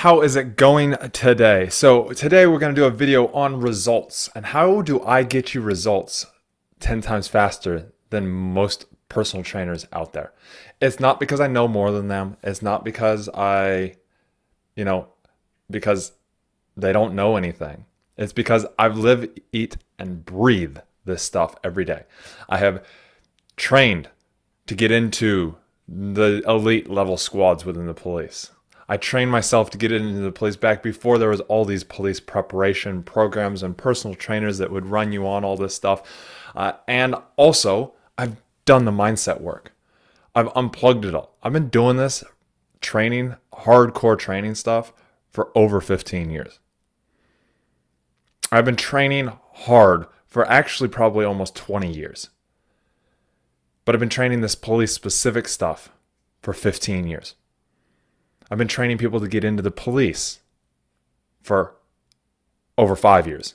How is it going today? So, today we're going to do a video on results and how do I get you results 10 times faster than most personal trainers out there. It's not because I know more than them. It's not because I, you know, because they don't know anything. It's because I've lived, eat, and breathe this stuff every day. I have trained to get into the elite level squads within the police. I trained myself to get into the police back before there was all these police preparation programs and personal trainers that would run you on all this stuff. Uh, and also, I've done the mindset work. I've unplugged it all. I've been doing this training, hardcore training stuff for over 15 years. I've been training hard for actually probably almost 20 years. But I've been training this police specific stuff for 15 years. I've been training people to get into the police for over five years.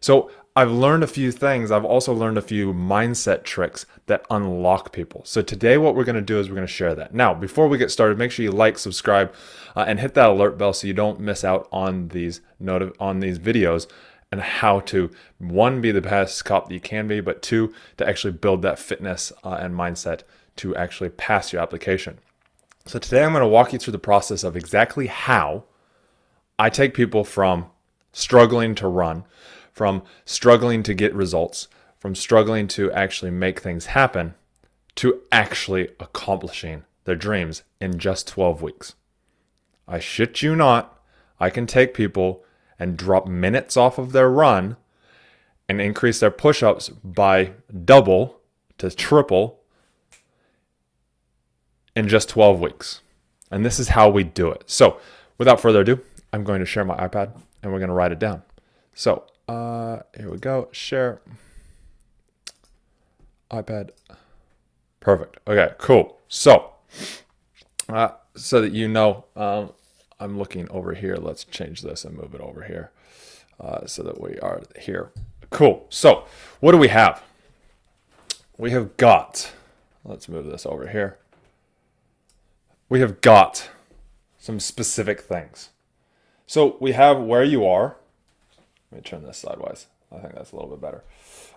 So I've learned a few things. I've also learned a few mindset tricks that unlock people. So today, what we're going to do is we're going to share that. Now, before we get started, make sure you like, subscribe, uh, and hit that alert bell so you don't miss out on these noti- on these videos and how to one be the best cop that you can be, but two to actually build that fitness uh, and mindset to actually pass your application. So today I'm going to walk you through the process of exactly how I take people from struggling to run, from struggling to get results, from struggling to actually make things happen, to actually accomplishing their dreams in just 12 weeks. I shit you not, I can take people and drop minutes off of their run and increase their push ups by double to triple in just 12 weeks. And this is how we do it. So, without further ado, I'm going to share my iPad and we're going to write it down. So, uh, here we go. Share iPad. Perfect. Okay, cool. So, uh, so that you know, um, I'm looking over here. Let's change this and move it over here uh, so that we are here. Cool. So, what do we have? We have got, let's move this over here we have got some specific things. So we have where you are. Let me turn this sideways. I think that's a little bit better.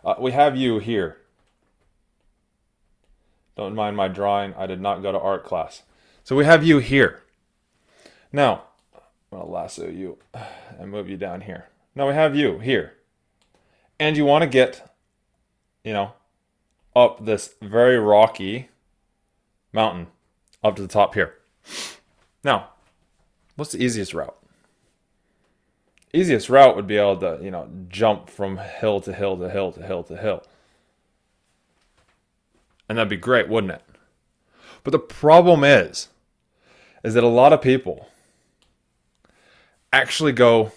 Uh, we have you here. Don't mind my drawing. I did not go to art class. So we have you here. Now, I'm going to lasso you and move you down here. Now we have you here. And you want to get, you know, up this very rocky mountain up to the top here. Now, what's the easiest route? Easiest route would be able to, you know, jump from hill to hill to hill to hill to hill. And that'd be great, wouldn't it? But the problem is, is that a lot of people actually go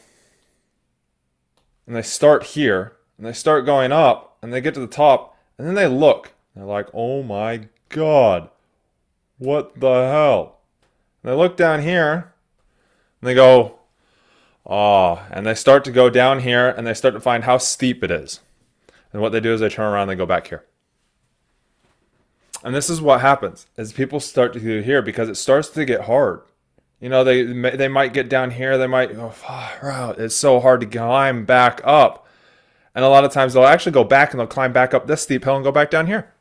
and they start here and they start going up and they get to the top and then they look. They're like, oh my God, what the hell? And they look down here and they go, oh, and they start to go down here and they start to find how steep it is. And what they do is they turn around and they go back here. And this is what happens as people start to do here because it starts to get hard. You know, they they might get down here, they might go far out. It's so hard to climb back up. And a lot of times they'll actually go back and they'll climb back up this steep hill and go back down here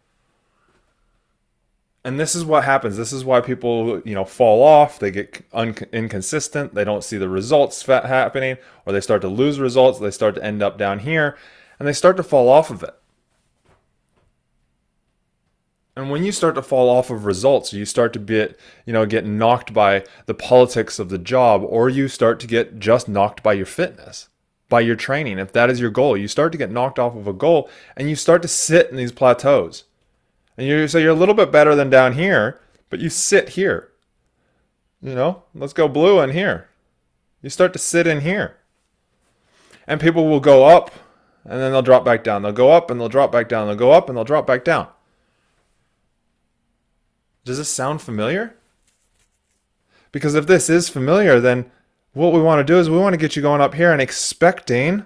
and this is what happens. This is why people you know fall off. They get un- inconsistent. They don't see the results happening or they start to lose results. They start to end up down here and they start to fall off of it. And when you start to fall off of results you start to get you know get knocked by the politics of the job or you start to get just knocked by your fitness by your training. If that is your goal you start to get knocked off of a goal and you start to sit in these plateaus and you so you're a little bit better than down here, but you sit here. You know, let's go blue in here. You start to sit in here. And people will go up and then they'll drop back down. They'll go up and they'll drop back down. They'll go up and they'll drop back down. Does this sound familiar? Because if this is familiar, then what we want to do is we want to get you going up here and expecting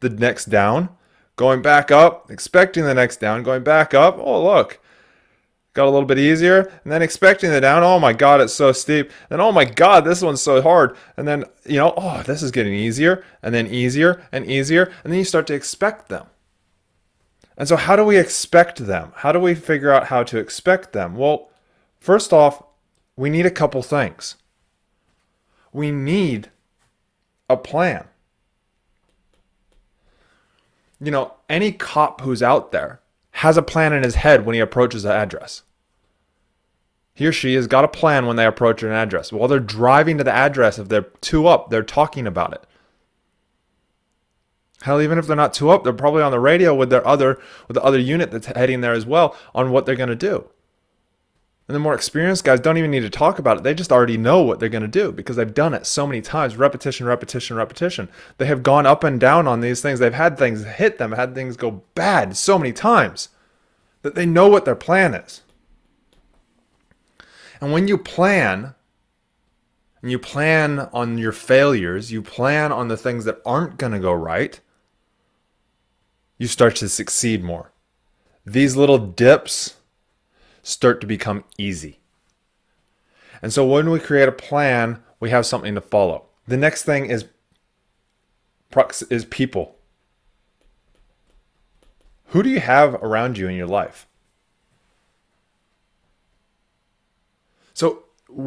the next down, going back up, expecting the next down, going back up. Oh, look, got a little bit easier, and then expecting the down, oh my god, it's so steep. And oh my god, this one's so hard. And then, you know, oh, this is getting easier, and then easier and easier, and then you start to expect them. And so how do we expect them? How do we figure out how to expect them? Well, first off, we need a couple things. We need a plan. You know, any cop who's out there has a plan in his head when he approaches an address. He or she has got a plan when they approach an address. While they're driving to the address, if they're two up, they're talking about it. Hell, even if they're not two up, they're probably on the radio with their other with the other unit that's heading there as well on what they're going to do. And the more experienced guys don't even need to talk about it. They just already know what they're going to do because they've done it so many times. Repetition, repetition, repetition. They have gone up and down on these things. They've had things hit them, had things go bad so many times that they know what their plan is. And when you plan, and you plan on your failures, you plan on the things that aren't going to go right, you start to succeed more. These little dips start to become easy. And so when we create a plan, we have something to follow. The next thing is is people. Who do you have around you in your life? So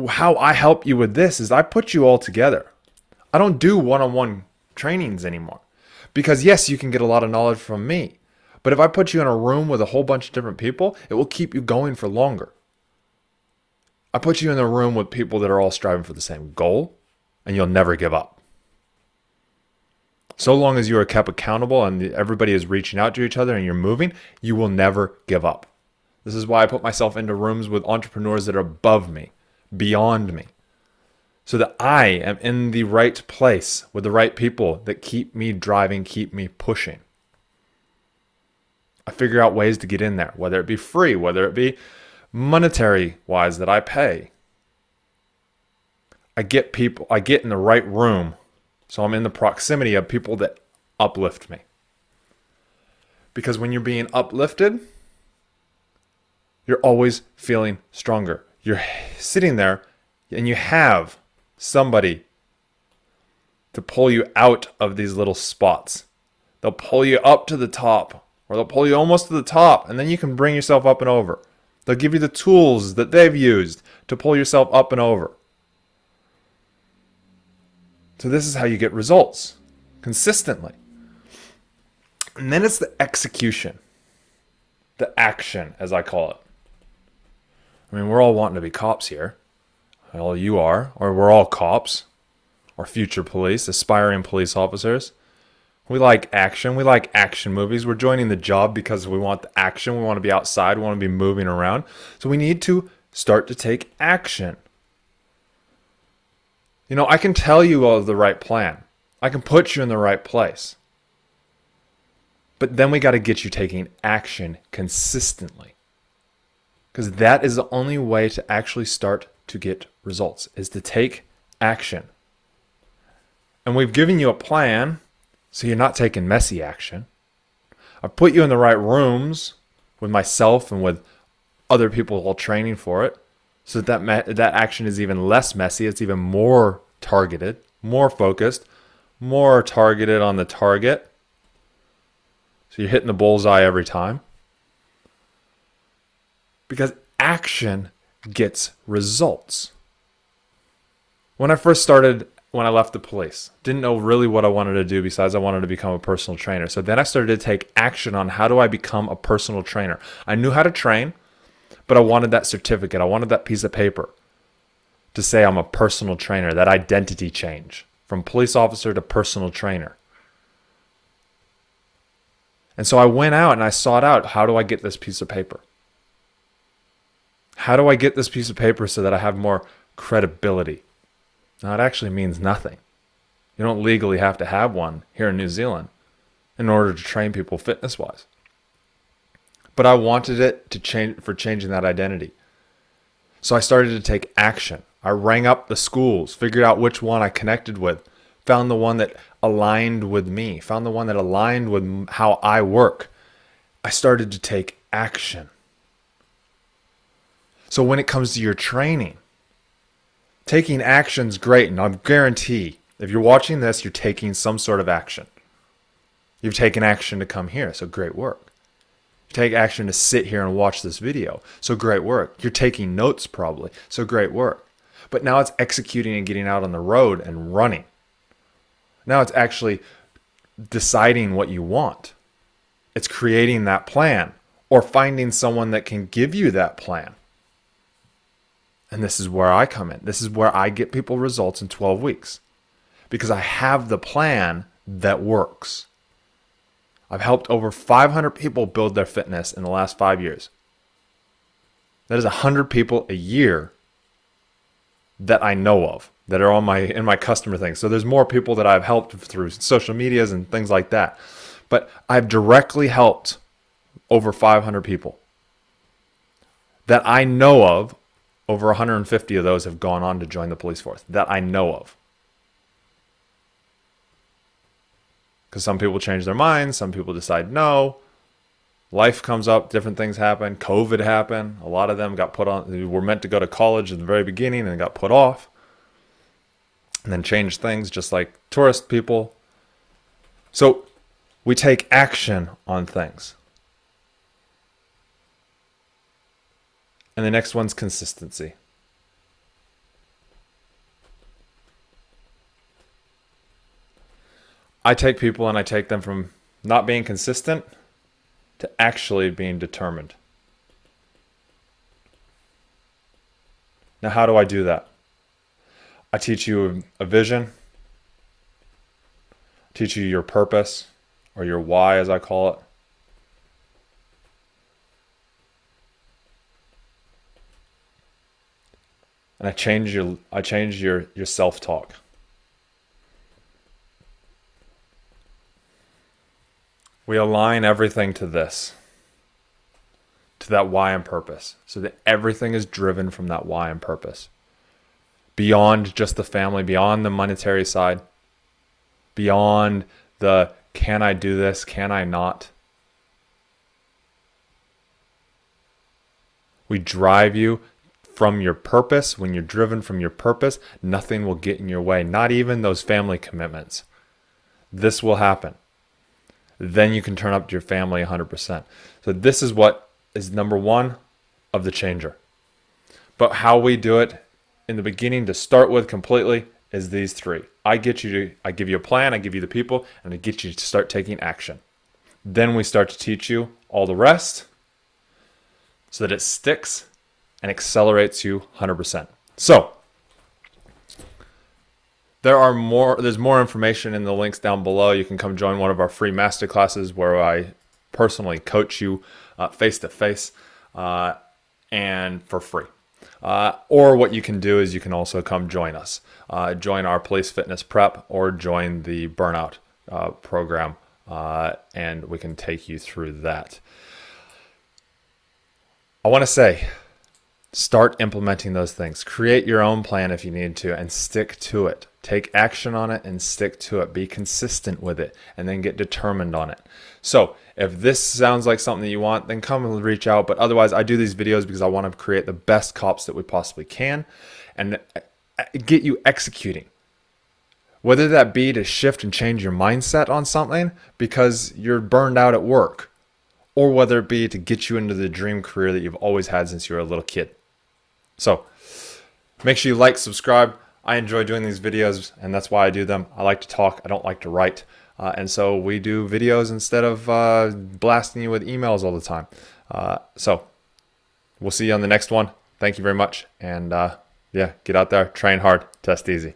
how I help you with this is I put you all together. I don't do one-on-one trainings anymore. Because yes, you can get a lot of knowledge from me. But if I put you in a room with a whole bunch of different people, it will keep you going for longer. I put you in a room with people that are all striving for the same goal, and you'll never give up. So long as you are kept accountable and everybody is reaching out to each other and you're moving, you will never give up. This is why I put myself into rooms with entrepreneurs that are above me, beyond me, so that I am in the right place with the right people that keep me driving, keep me pushing. I figure out ways to get in there, whether it be free, whether it be monetary wise that I pay. I get people, I get in the right room. So I'm in the proximity of people that uplift me. Because when you're being uplifted, you're always feeling stronger. You're sitting there and you have somebody to pull you out of these little spots. They'll pull you up to the top or they'll pull you almost to the top and then you can bring yourself up and over. They'll give you the tools that they've used to pull yourself up and over. So, this is how you get results consistently. And then it's the execution, the action, as I call it. I mean, we're all wanting to be cops here. Well, you are, or we're all cops, or future police, aspiring police officers. We like action. We like action movies. We're joining the job because we want the action. We want to be outside. We want to be moving around. So we need to start to take action. You know, I can tell you all the right plan. I can put you in the right place. But then we got to get you taking action consistently. Because that is the only way to actually start to get results is to take action. And we've given you a plan so you're not taking messy action. I've put you in the right rooms with myself and with other people while training for it so that that, that action is even less messy. It's even more targeted, more focused, more targeted on the target. So you're hitting the bullseye every time. Because action gets results. When I first started when I left the police. Didn't know really what I wanted to do besides I wanted to become a personal trainer. So then I started to take action on how do I become a personal trainer. I knew how to train, but I wanted that certificate. I wanted that piece of paper to say I'm a personal trainer, that identity change from police officer to personal trainer. And so I went out and I sought out how do I get this piece of paper? How do I get this piece of paper so that I have more credibility? Now, it actually means nothing. You don't legally have to have one here in New Zealand in order to train people fitness wise. But I wanted it to change for changing that identity. So I started to take action. I rang up the schools, figured out which one I connected with, found the one that aligned with me, found the one that aligned with how I work. I started to take action. So when it comes to your training, taking action's great, and I guarantee if you're watching this, you're taking some sort of action. You've taken action to come here, so great work. You take action to sit here and watch this video, so great work. You're taking notes probably, so great work. But now it's executing and getting out on the road and running. Now it's actually deciding what you want. It's creating that plan or finding someone that can give you that plan. And this is where I come in. This is where I get people results in 12 weeks because I have the plan that works. I've helped over 500 people build their fitness in the last five years. That is 100 people a year that I know of that are on my in my customer thing. So there's more people that I've helped through social medias and things like that. But I've directly helped over 500 people that I know of. Over 150 of those have gone on to join the police force that I know of. Because some people change their minds, some people decide no. Life comes up, different things happen. COVID happened. A lot of them got put on, were meant to go to college at the very beginning and got put off. And then changed things just like tourist people. So we take action on things. And the next one's consistency. I take people and I take them from not being consistent to actually being determined. Now, how do I do that? I teach you a vision, teach you your purpose or your why, as I call it. And I change your I change your your self-talk. We align everything to this, to that why and purpose, so that everything is driven from that why and purpose. Beyond just the family, beyond the monetary side, beyond the can I do this, can I not. We drive you from your purpose. When you're driven from your purpose, nothing will get in your way, not even those family commitments. This will happen then you can turn up to your family 100%. So this is what is number one of the changer. But how we do it in the beginning to start with completely is these three. I get you to, I give you a plan, I give you the people, and I get you to start taking action. Then we start to teach you all the rest so that it sticks and accelerates you 100%. So there are more there's more information in the links down below. You can come join one of our free master classes where i personally coach you face to face and for free. Uh, or what you can do is you can also come join us. Uh, join our police fitness prep or join the burnout uh, program uh, and we can take you through that. I want to say start implementing those things create your own plan if you need to and stick to it Take action on it and stick to it. Be consistent with it and then get determined on it. So, if this sounds like something that you want, then come and reach out. But otherwise, I do these videos because I want to create the best cops that we possibly can and uh, get you executing. Whether that be to shift and change your mindset on something because you're burned out at work, or whether it be to get you into the dream career that you've always had since you were a little kid. So, make sure you like, subscribe. I enjoy doing these videos, and that's why I do them. I like to talk, I don't like to write. Uh, and so we do videos instead of uh, blasting you with emails all the time. Uh, so we'll see you on the next one. Thank you very much. And uh, yeah, get out there, train hard, test easy.